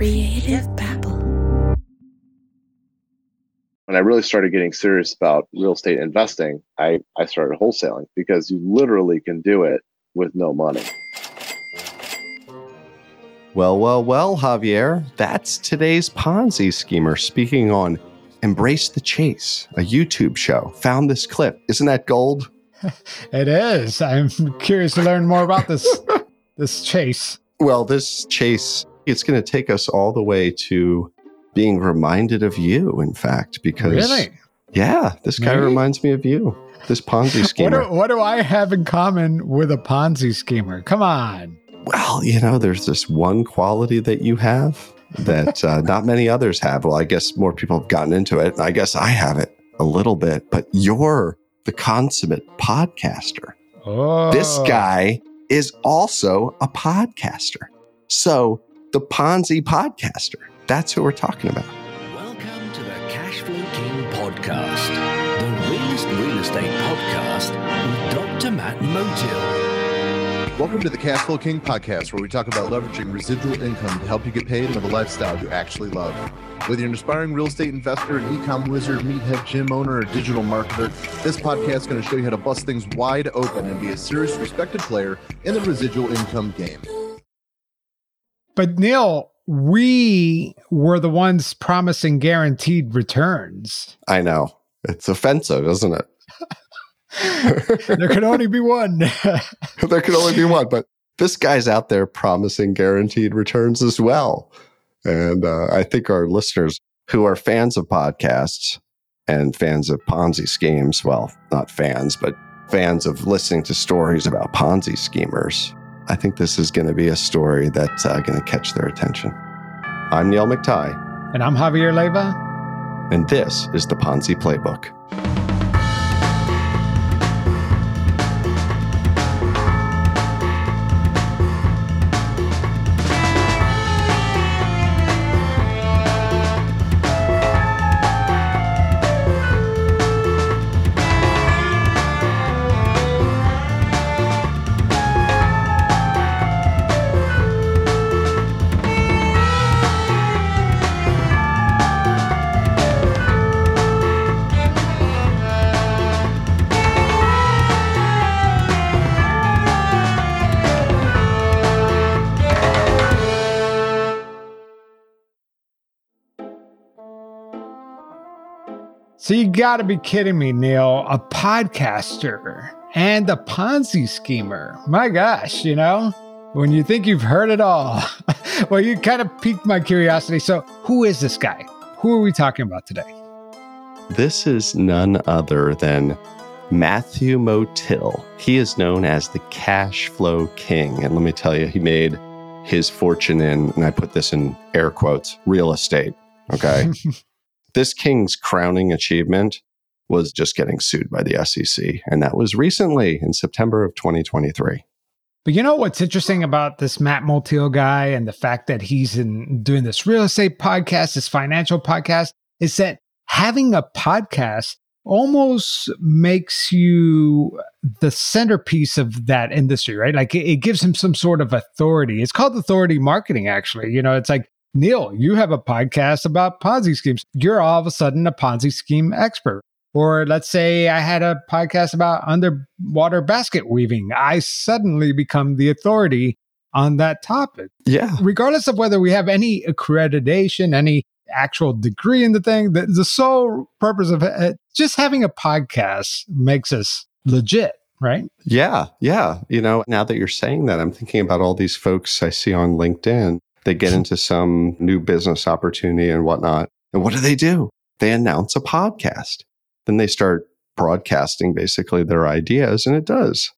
Creative Babble. When I really started getting serious about real estate investing, I, I started wholesaling because you literally can do it with no money. Well, well, well, Javier, that's today's Ponzi schemer speaking on Embrace the Chase, a YouTube show. Found this clip. Isn't that gold? It is. I'm curious to learn more about this this chase. Well, this chase, it's going to take us all the way to being reminded of you, in fact, because. Really? Yeah, this guy reminds me of you, this Ponzi What schemer. do, what do I have in common with a Ponzi schemer? Come on. well, you know, there's this one quality that you have that uh, not many others have. Well, I guess more people have gotten into it. I guess I have it a little bit, but you're the consummate podcaster. Oh, This guy is also a podcaster. So, the Ponzi podcaster, that's who we're talking about. Welcome to the Cashflow King podcast, the realest real estate podcast with Dr. Matt Motil. Welcome to the Cashflow King podcast, where we talk about leveraging residual income to help you get paid and live a lifestyle you actually love. Whether you're an aspiring real estate investor, an e-com wizard, meathead gym owner, or digital marketer, this podcast is going to show you how to bust things wide open and be a serious, respected player in the residual income game. But Neil, we were the ones promising guaranteed returns. I know. It's offensive, isn't it? there could only be one. there can only be one, but this guy's out there promising guaranteed returns as well. And uh, I think our listeners who are fans of podcasts and fans of Ponzi schemes, well, not fans, but fans of listening to stories about Ponzi schemers, I think this is going to be a story that's uh, going to catch their attention. I'm Neil McTie, and I'm Javier Leiva. and this is the Ponzi Playbook. So you got to be kidding me, Neil. A podcaster and a Ponzi schemer. My gosh, you know, when you think you've heard it all. well, you kind of piqued my curiosity. So, who is this guy? Who are we talking about today? This is none other than Matthew Motil. He is known as the cash flow king. And let me tell you, he made his fortune in, and I put this in air quotes, real estate. Okay. this king's crowning achievement was just getting sued by the SEC. And that was recently in September of 2023. But you know what's interesting about this Matt Motil guy and the fact that he's in doing this real estate podcast, this financial podcast, is that having a podcast almost makes you the centerpiece of that industry, right? Like it, it gives him some sort of authority. It's called authority marketing, actually. You know, it's like, Neil, you have a podcast about Ponzi schemes. You're all of a sudden a Ponzi scheme expert. Or let's say I had a podcast about underwater basket weaving. I suddenly become the authority on that topic. Yeah. Regardless of whether we have any accreditation, any actual degree in the thing, the, the sole purpose of it, just having a podcast makes us legit, right? Yeah, yeah. You know, now that you're saying that, I'm thinking about all these folks I see on LinkedIn. They get into some new business opportunity and whatnot. And what do they do? They announce a podcast. Then they start broadcasting basically their ideas, and it does.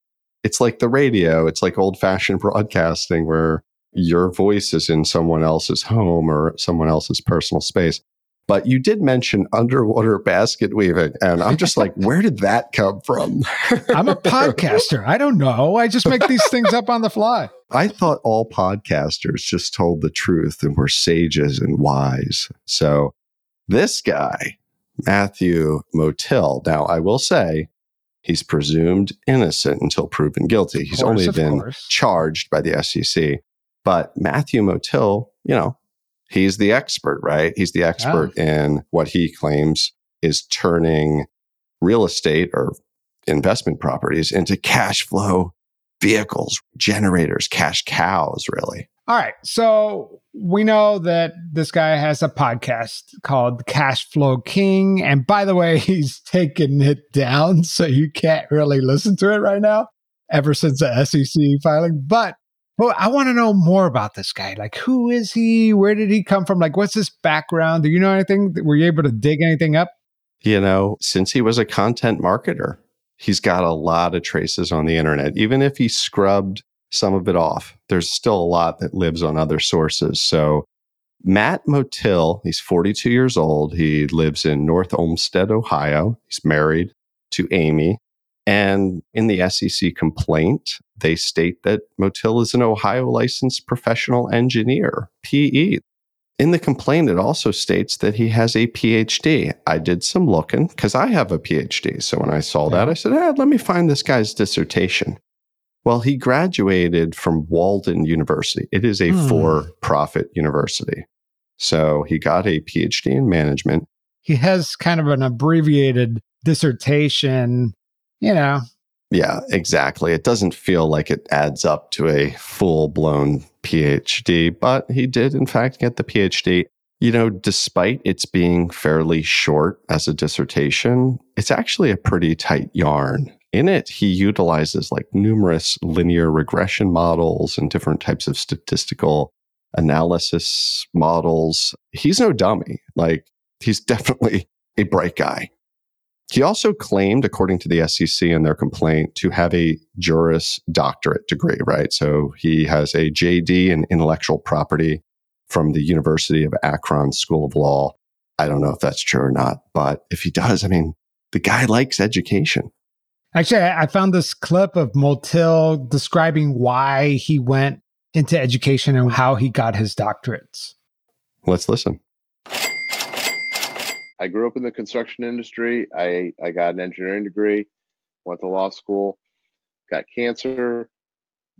It's like the radio, it's like old fashioned broadcasting where your voice is in someone else's home or someone else's personal space. But you did mention underwater basket weaving, and I'm just like, where did that come from? I'm a podcaster. I don't know. I just make these things up on the fly. I thought all podcasters just told the truth and were sages and wise. So this guy, Matthew Motil, now I will say he's presumed innocent until proven guilty. He's course, only been course. charged by the SEC. But Matthew Motil, you know, He's the expert, right? He's the expert in what he claims is turning real estate or investment properties into cash flow vehicles, generators, cash cows, really. All right. So we know that this guy has a podcast called Cash Flow King. And by the way, he's taken it down. So you can't really listen to it right now ever since the SEC filing. But well, I want to know more about this guy. Like, who is he? Where did he come from? Like, what's his background? Do you know anything? Were you able to dig anything up? You know, since he was a content marketer, he's got a lot of traces on the internet. Even if he scrubbed some of it off, there's still a lot that lives on other sources. So, Matt Motil, he's 42 years old. He lives in North Olmsted, Ohio. He's married to Amy. And in the SEC complaint, they state that Motil is an Ohio licensed professional engineer, PE. In the complaint, it also states that he has a PhD. I did some looking because I have a PhD. So when I saw that, I said, eh, let me find this guy's dissertation. Well, he graduated from Walden University. It is a Hmm. for profit university. So he got a PhD in management. He has kind of an abbreviated dissertation, you know. Yeah, exactly. It doesn't feel like it adds up to a full blown PhD, but he did, in fact, get the PhD. You know, despite its being fairly short as a dissertation, it's actually a pretty tight yarn. In it, he utilizes like numerous linear regression models and different types of statistical analysis models. He's no dummy. Like, he's definitely a bright guy. He also claimed, according to the SEC in their complaint, to have a Juris Doctorate degree, right? So he has a JD in intellectual property from the University of Akron School of Law. I don't know if that's true or not, but if he does, I mean, the guy likes education. Actually, I I found this clip of Motil describing why he went into education and how he got his doctorates. Let's listen. I grew up in the construction industry. I, I got an engineering degree, went to law school, got cancer,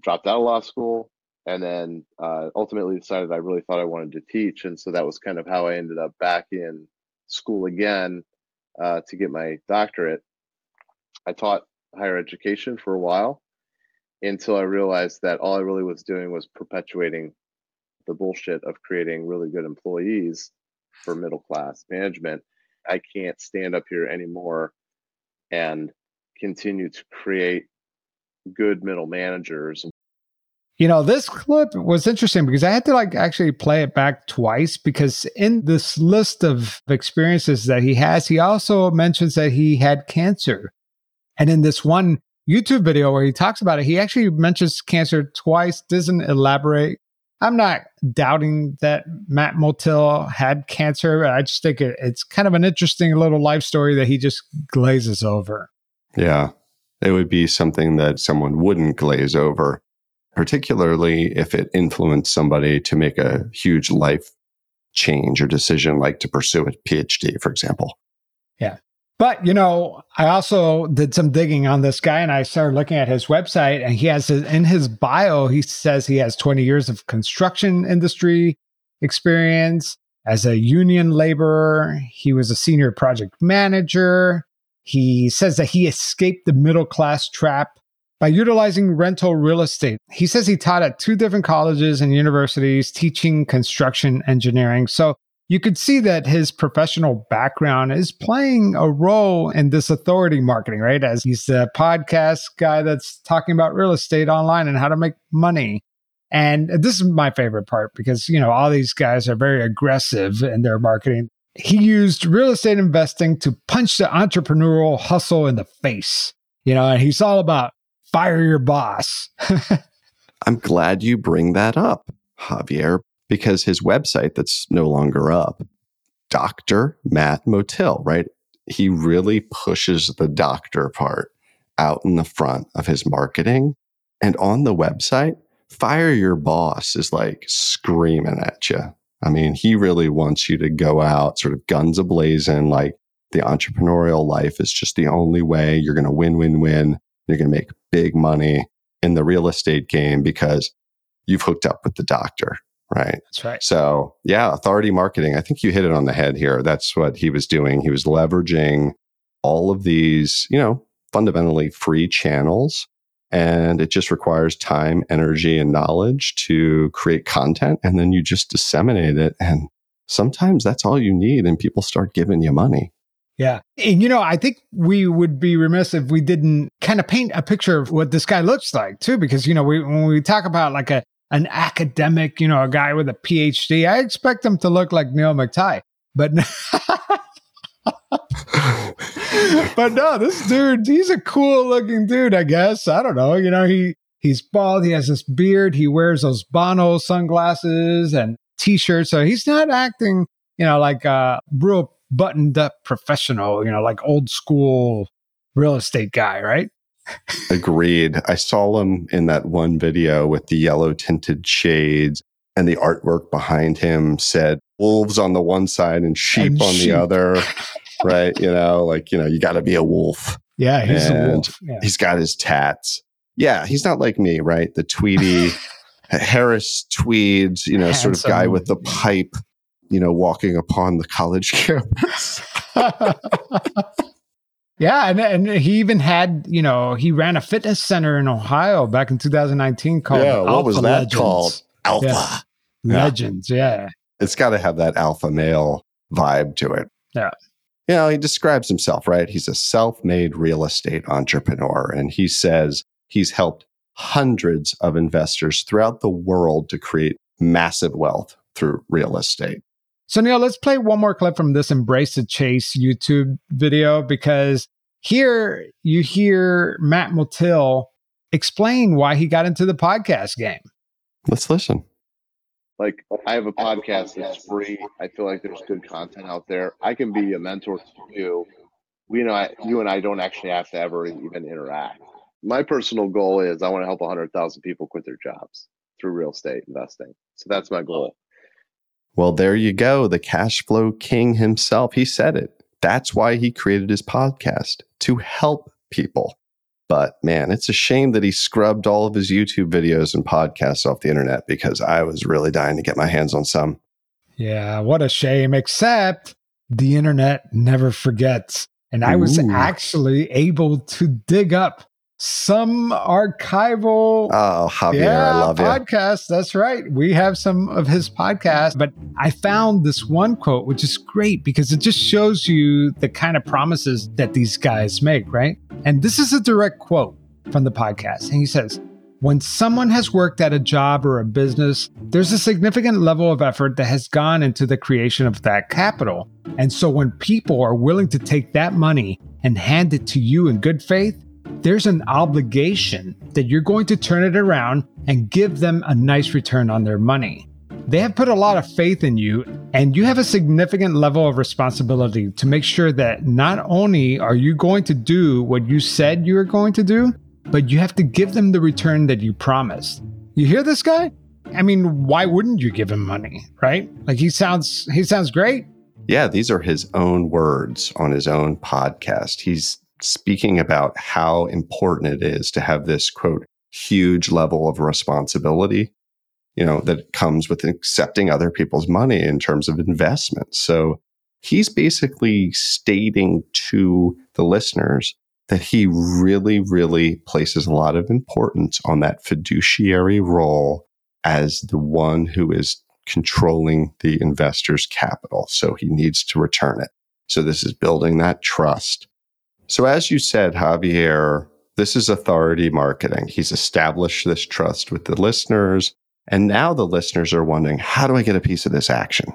dropped out of law school, and then uh, ultimately decided I really thought I wanted to teach. And so that was kind of how I ended up back in school again uh, to get my doctorate. I taught higher education for a while until I realized that all I really was doing was perpetuating the bullshit of creating really good employees for middle class management. I can't stand up here anymore and continue to create good middle managers. You know, this clip was interesting because I had to like actually play it back twice because in this list of experiences that he has, he also mentions that he had cancer. And in this one YouTube video where he talks about it, he actually mentions cancer twice, doesn't elaborate. I'm not doubting that Matt Motil had cancer. I just think it, it's kind of an interesting little life story that he just glazes over. Yeah, it would be something that someone wouldn't glaze over, particularly if it influenced somebody to make a huge life change or decision, like to pursue a PhD, for example. But, you know, I also did some digging on this guy and I started looking at his website and he has in his bio, he says he has 20 years of construction industry experience as a union laborer. He was a senior project manager. He says that he escaped the middle class trap by utilizing rental real estate. He says he taught at two different colleges and universities teaching construction engineering. So you could see that his professional background is playing a role in this authority marketing, right? As he's the podcast guy that's talking about real estate online and how to make money. And this is my favorite part because, you know, all these guys are very aggressive in their marketing. He used real estate investing to punch the entrepreneurial hustle in the face, you know, and he's all about fire your boss. I'm glad you bring that up, Javier, because his website that's no longer up, Dr. Matt Motil, right? He really pushes the doctor part out in the front of his marketing. And on the website, fire your boss is like screaming at you. I mean, he really wants you to go out sort of guns ablazing, like the entrepreneurial life is just the only way you're going to win, win, win. You're going to make big money in the real estate game because you've hooked up with the doctor, right? That's right. So, yeah, authority marketing. I think you hit it on the head here. That's what he was doing. He was leveraging all of these, you know, fundamentally free channels. And it just requires time, energy, and knowledge to create content. And then you just disseminate it. And sometimes that's all you need. And people start giving you money. Yeah. And you know, I think we would be remiss if we didn't kind of paint a picture of what this guy looks like too, because you know, we when we talk about like a an academic, you know, a guy with a PhD, I expect him to look like Neil McTye. But but no, this dude, he's a cool looking dude, I guess. I don't know. You know, he he's bald, he has this beard, he wears those Bono sunglasses and t-shirt. So he's not acting, you know, like a real buttoned up professional, you know, like old school real estate guy, right? Agreed. I saw him in that one video with the yellow tinted shades and the artwork behind him said wolves on the one side and sheep And on sheep. the other. right. You know, like, you know, you got to be a wolf. Yeah, he's a wolf. Yeah. He's got his tats. Yeah. He's not like me, right? The Tweety, Harris Tweed, you know, sort of guy with the pipe, you know, walking upon the college campus. Yeah, and and he even had, you know, he ran a fitness center in Ohio back in 2019 called Yeah, what was Alpha that Legends. called? Alpha. Yeah. Yeah. Legends, yeah. it's got to have that alpha male vibe to it. Yeah. You know, he describes himself, right? He's a self made real estate entrepreneur. And he says he's helped hundreds of investors throughout the world to create massive wealth through real estate. So Neil, let's play one more clip from this Embrace the Chase YouTube video because here you hear Matt Motil explain why he got into the podcast game. Let's listen. like I have a podcast that's free. I feel like there's good content out there. I can be a mentor to you. We know I, you and I don't actually have to ever even interact. My personal goal is I want to help 100,000 people quit their jobs through real estate investing. So that's my goal. Well, there you go. The cash flow king himself. He said it. That's why he created his podcast to help people. But man, it's a shame that he scrubbed all of his YouTube videos and podcasts off the internet because I was really dying to get my hands on some. Yeah, what a shame, except the internet never forgets. And I was Ooh. actually able to dig up some archival Oh, Javier, I love you. podcast. That's right. We have some of his podcasts, but I found this one quote, which is great because it just shows you the kind of promises that these guys make, right? And this is a direct quote from the podcast. And he says, when someone has worked at a job or a business, there's a significant level of effort that has gone into the creation of that capital. And so when people are willing to take that money and hand it to you in good faith, there's an obligation that you're going to turn it around and give them a nice return on their money. They have put a lot of faith in you, and you have a significant level of responsibility to make sure that not only are you going to do what you said you were going to do, but you have to give them the return that you promised. You hear this guy? I mean, why wouldn't you give him money, right? Like he sounds he sounds great. Yeah, these are his own words on his own podcast. He's speaking about how important it is to have this quote, huge level of responsibility, you know, that comes with accepting other people's money in terms of investment. So he's basically stating to the listeners that he really, really places a lot of importance on that fiduciary role as the one who is controlling the investor's capital. So he needs to return it. So this is building that trust. So as you said, Javier, this is authority marketing. He's established this trust with the listeners. And now the listeners are wondering, how do I get a piece of this action?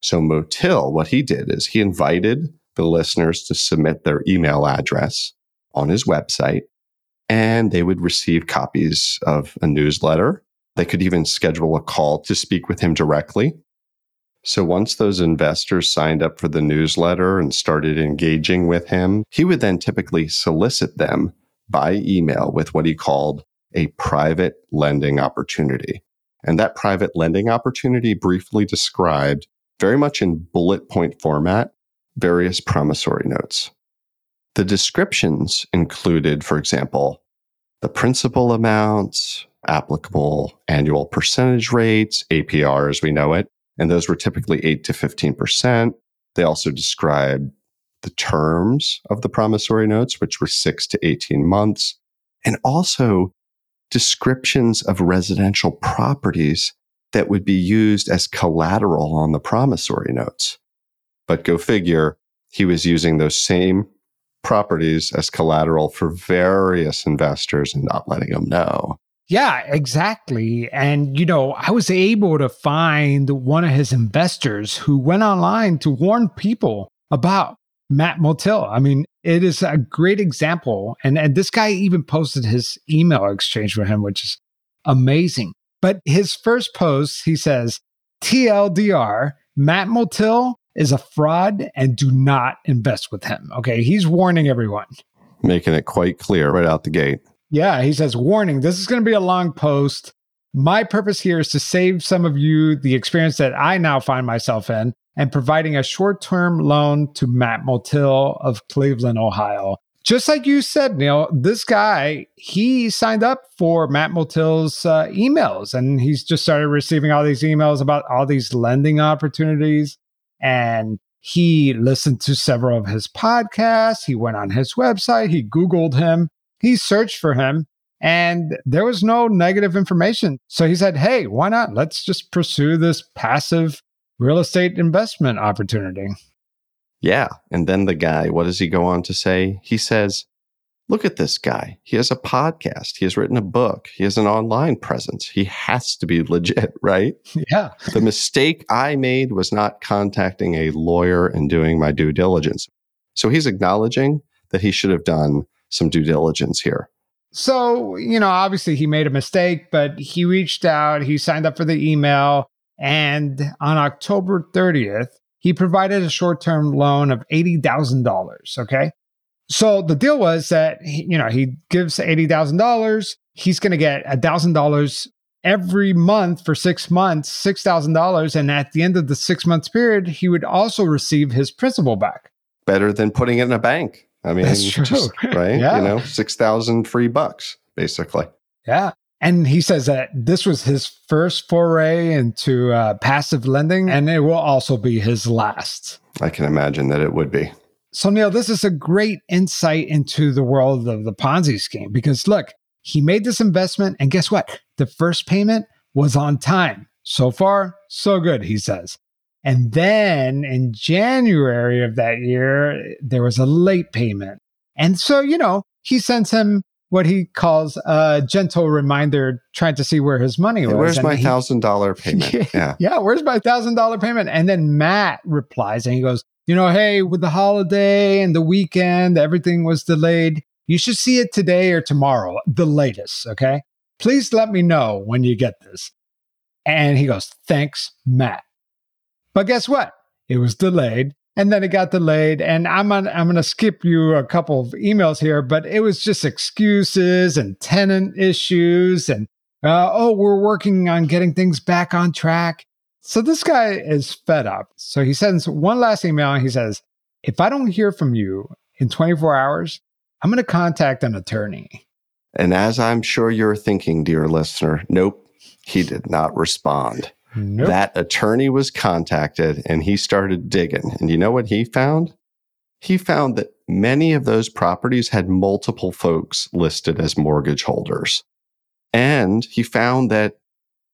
So Motil, what he did is he invited the listeners to submit their email address on his website and they would receive copies of a newsletter. They could even schedule a call to speak with him directly. So once those investors signed up for the newsletter and started engaging with him, he would then typically solicit them by email with what he called a private lending opportunity. And that private lending opportunity briefly described very much in bullet point format, various promissory notes. The descriptions included, for example, the principal amounts, applicable annual percentage rates, APR as we know it. And those were typically 8 to 15%. They also described the terms of the promissory notes, which were 6 to 18 months, and also descriptions of residential properties that would be used as collateral on the promissory notes. But go figure, he was using those same properties as collateral for various investors and not letting them know. Yeah, exactly. And, you know, I was able to find one of his investors who went online to warn people about Matt Motil. I mean, it is a great example. And, and this guy even posted his email exchange with him, which is amazing. But his first post, he says, TLDR, Matt Motil is a fraud and do not invest with him. Okay. He's warning everyone. Making it quite clear right out the gate. Yeah. He says, warning, this is going to be a long post. My purpose here is to save some of you the experience that I now find myself in and providing a short term loan to Matt Motil of Cleveland, Ohio. Just like you said, Neil, this guy, he signed up for Matt Motil's uh, emails and he's just started receiving all these emails about all these lending opportunities and he listened to several of his podcasts. He went on his website. He Googled him. He searched for him and there was no negative information. So he said, Hey, why not? Let's just pursue this passive real estate investment opportunity. Yeah. And then the guy, what does he go on to say? He says, Look at this guy. He has a podcast. He has written a book. He has an online presence. He has to be legit, right? Yeah. the mistake I made was not contacting a lawyer and doing my due diligence. So he's acknowledging that he should have done some due diligence here. So, you know, obviously he made a mistake, but he reached out, he signed up for the email, and on October 30th, he provided a short term loan of $80,000. Okay. So the deal was that, you know, he gives $80,000. He's going to get $1,000 every month for six months, $6,000. And at the end of the six months period, he would also receive his principal back. Better than putting it in a bank. I mean, That's true. just- right? Yeah. You know, 6,000 free bucks, basically. Yeah. And he says that this was his first foray into uh, passive lending, and it will also be his last. I can imagine that it would be. So, Neil, this is a great insight into the world of the Ponzi scheme because look, he made this investment, and guess what? The first payment was on time. So far, so good, he says. And then in January of that year, there was a late payment. And so, you know, he sends him what he calls a gentle reminder, trying to see where his money Hey, was. where's And my thousand dollar payment? Yeah. yeah, where's my thousand dollar payment? And then Matt replies and he goes, you know, hey, with the holiday and the weekend, everything was delayed. You should see it today or tomorrow, the latest. Okay. Please let me know when you get this. And he goes, thanks, Matt. But guess what? It was delayed. And then it got delayed. And I'm on, I'm going to skip you a couple of emails here, but it was just excuses and tenant issues and uh, oh, we're working on getting things back on track. So this guy is fed up. So he sends one last email and he says, If I don't hear from you in 24 hours, I'm going to contact an attorney. And as I'm sure you're thinking, dear listener, nope, he did not respond. Nope. That attorney was contacted and he started digging. And you know what he found? He found that many of those properties had multiple folks listed as mortgage holders. And he found that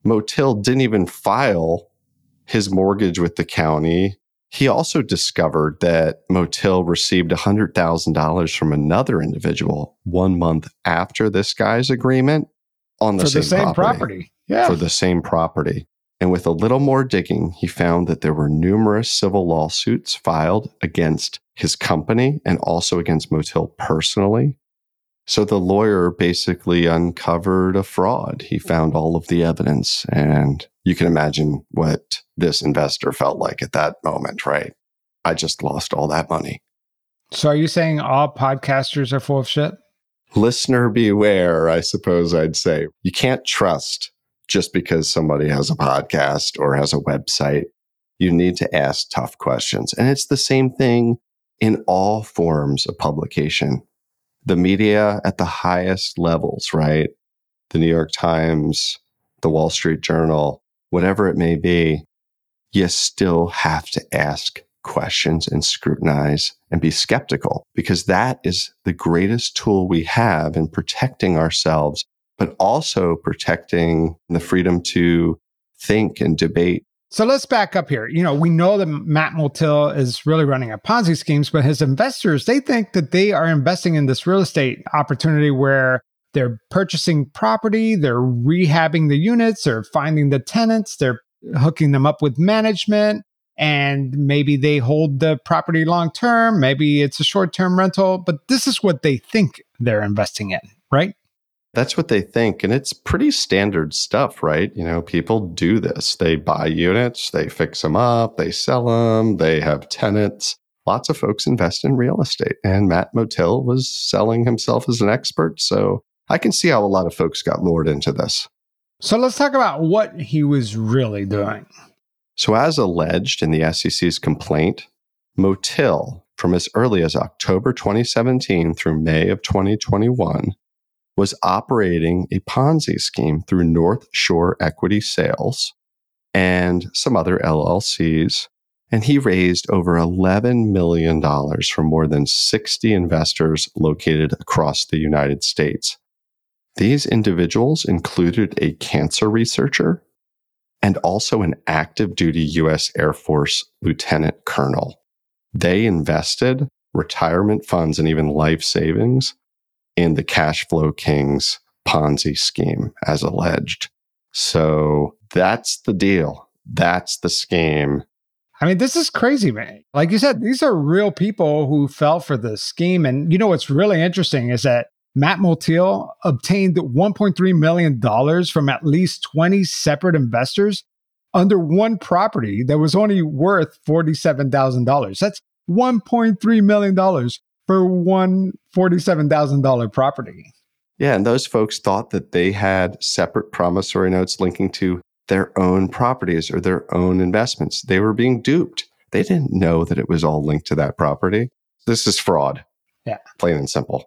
Motil didn't even file his mortgage with the county. He also discovered that Motil received $100,000 from another individual one month after this guy's agreement on the for same, the same property property. Yeah. for the same property. And with a little more digging, he found that there were numerous civil lawsuits filed against his company and also against Motil personally. So the lawyer basically uncovered a fraud. He found all of the evidence. And you can imagine what this investor felt like at that moment, right? I just lost all that money. so are you saying all podcasters are full of shit? Listener beware, I suppose I'd say. You can't trust just because somebody has a podcast or has a website. You need to ask tough questions. And it's the same thing in all forms of publication. The media at the highest levels, right? the New York Times, the Wall Street Journal, whatever it may be, you still have to ask questions and scrutinize and be skeptical because that is the greatest tool we have in protecting ourselves, but also protecting the freedom to think and debate. So let's back up here. You know, we know that Matt Motil is really running a Ponzi schemes, but his investors, they think that they are investing in this real estate opportunity where they're purchasing property, they're rehabbing the units, they're finding the tenants, they're hooking them up with management, and maybe they hold the property long term, maybe it's a short term rental, but this is what they think they're investing in, right? That's what they think. And it's pretty standard stuff, right? You know, people do this. They buy units, they fix them up, they sell them, they have tenants. Lots of folks invest in real estate. And Matt Motil was selling himself as an expert. So I can see how a lot of folks got lured into this. So let's talk about what he was really doing. So, as alleged in the SEC's complaint, Motil, from as early as October 2017 through May of 2021, was operating a Ponzi scheme through North Shore Equity Sales and some other LLCs. And he raised over $11 million from more than 60 investors located across the United States. These individuals included a cancer researcher and also an active duty U.S. Air Force lieutenant colonel. They invested retirement funds and even life savings in the cash flow kings Ponzi scheme as alleged. So that's the deal. That's the scheme. I mean, this is crazy, man. Like you said, these are real people who fell for the scheme. And you know what's really interesting is that Matt Motil obtained $1.3 million from at least 20 separate investors under one property that was only worth $47,000. That's $1.3 million for one $47,000 property. Yeah, and those folks thought that they had separate promissory notes linking to their own properties or their own investments. They were being duped. They didn't know that it was all linked to that property. This is fraud. Yeah. Plain and simple.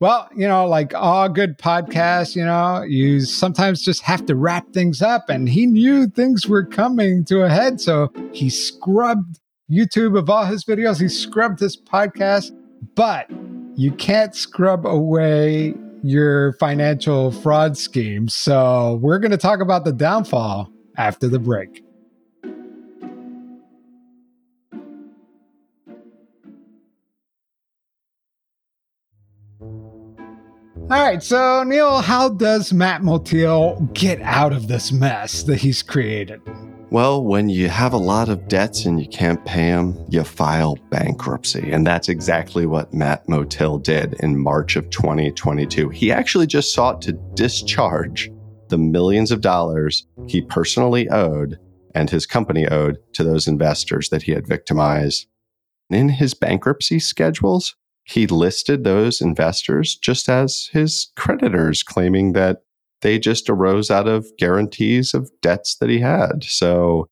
Well, you know, like all good podcasts, you know, you sometimes just have to wrap things up. And he knew things were coming to a head. So he scrubbed YouTube of all his videos. He scrubbed his podcast, but you can't scrub away your financial fraud scheme. So we're going to talk about the downfall after the break. All right, so Neil, how does Matt Motil get out of this mess that he's created? Well, when you have a lot of debts and you can't pay them, you file bankruptcy. And that's exactly what Matt Motil did in March of 2022. He actually just sought to discharge the millions of dollars he personally owed and his company owed to those investors that he had victimized. In his bankruptcy schedules, he listed those investors just as his creditors, claiming that they just arose out of guarantees of debts that he had. So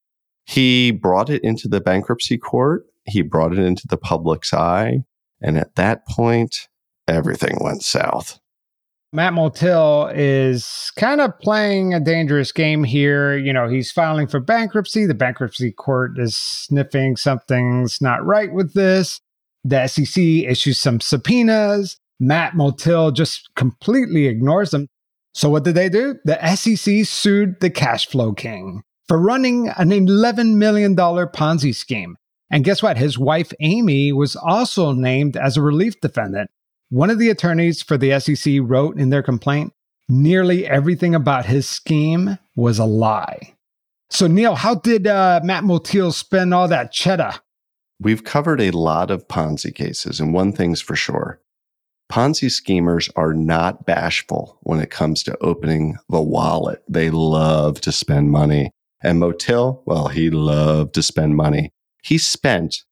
he brought it into the bankruptcy court, he brought it into the public's eye. And at that point, everything went south. Matt Motil is kind of playing a dangerous game here. You know, he's filing for bankruptcy. The bankruptcy court is sniffing something's not right with this. The SEC issues some subpoenas. Matt Motil just completely ignores them. So what did they do? The SEC sued the cash flow king for running an $11 million Ponzi scheme. And guess what? His wife, Amy, was also named as a relief defendant. One of the attorneys for the SEC wrote in their complaint nearly everything about his scheme was a lie. So, Neil, how did uh, Matt Motil spend all that cheddar? We've covered a lot of Ponzi cases, and one thing's for sure Ponzi schemers are not bashful when it comes to opening the wallet. They love to spend money. And Motil, well, he loved to spend money. He spent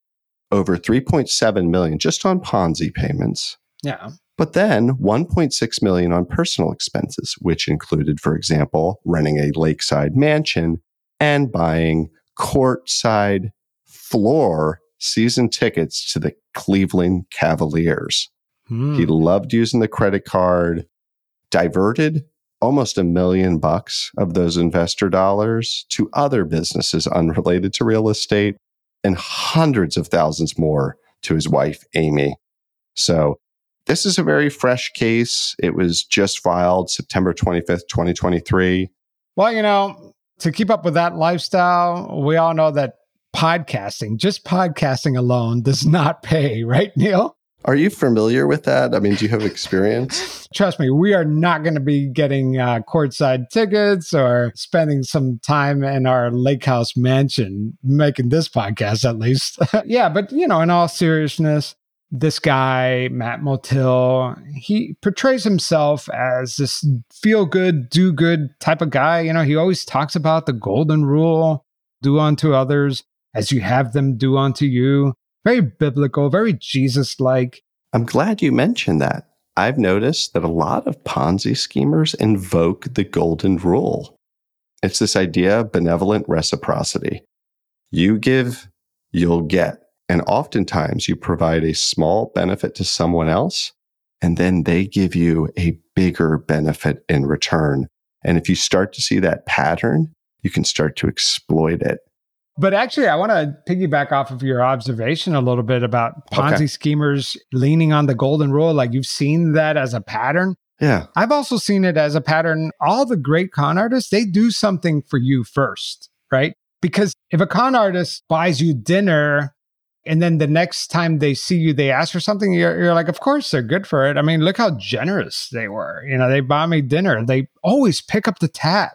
over 3.7 million just on Ponzi payments. Yeah. But then 1.6 million on personal expenses, which included, for example, renting a lakeside mansion and buying courtside floor season tickets to the Cleveland Cavaliers. Hmm. He loved using the credit card, diverted almost a million bucks of those investor dollars to other businesses unrelated to real estate and hundreds of thousands more to his wife, Amy. So this is a very fresh case. It was just filed September 25th, 2023. Well, you know, to keep up with that lifestyle, we all know that podcasting, just podcasting alone, does not pay, right, Neil? Are you familiar with that? I mean, do you have experience? Trust me, we are not going to be getting uh, courtside tickets or spending some time in our lake house mansion making this podcast, at least. yeah, but you know, in all seriousness, this guy, Matt Motil, he portrays himself as this feel good, do good type of guy. You know, he always talks about the golden rule do unto others as you have them do unto you very biblical, very Jesus like. I'm glad you mentioned that. I've noticed that a lot of Ponzi schemers invoke the golden rule. It's this idea of benevolent reciprocity. You give, you'll get. And oftentimes you provide a small benefit to someone else, and then they give you a bigger benefit in return. And if you start to see that pattern, you can start to exploit it. But actually, I want to piggyback off of your observation a little bit about Ponzi okay. schemers leaning on the golden rule. Like you've seen that as a pattern. Yeah. I've also seen it as a pattern. All the great con artists, they do something for you first, right? Because if a con artist buys you dinner and then the next time they see you, they ask for something, you're, you're like, of course they're good for it. I mean, look how generous they were. You know, they buy me dinner. They always pick up the tab.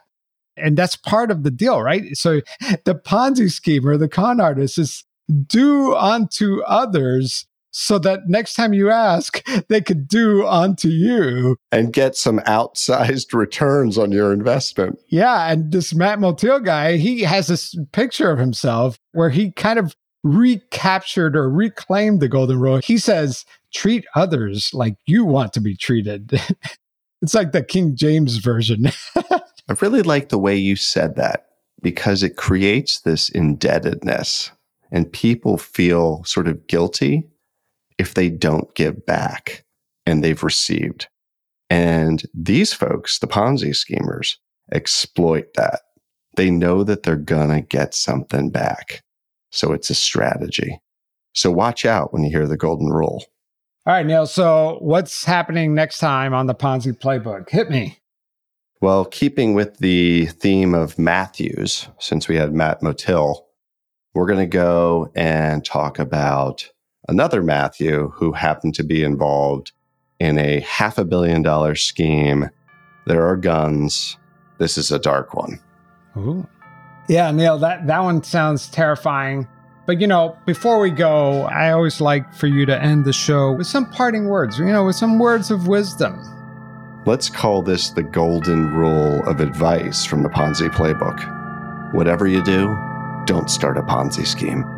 And that's part of the deal, right? So the Ponzi schemer, the con artist is do unto others so that next time you ask, they could do unto you and get some outsized returns on your investment. Yeah. And this Matt Motil guy, he has this picture of himself where he kind of recaptured or reclaimed the golden rule. He says, treat others like you want to be treated. it's like the King James version. I really like the way you said that because it creates this indebtedness and people feel sort of guilty if they don't give back and they've received. And these folks, the Ponzi schemers, exploit that. They know that they're going to get something back. So it's a strategy. So watch out when you hear the golden rule. All right, Neil. So what's happening next time on the Ponzi playbook? Hit me. Well, keeping with the theme of Matthews, since we had Matt Motil, we're going to go and talk about another Matthew who happened to be involved in a half a billion dollar scheme. There are guns. This is a dark one. Ooh. Yeah, Neil, that, that one sounds terrifying. But, you know, before we go, I always like for you to end the show with some parting words, you know, with some words of wisdom. Let's call this the golden rule of advice from the Ponzi playbook. Whatever you do, don't start a Ponzi scheme.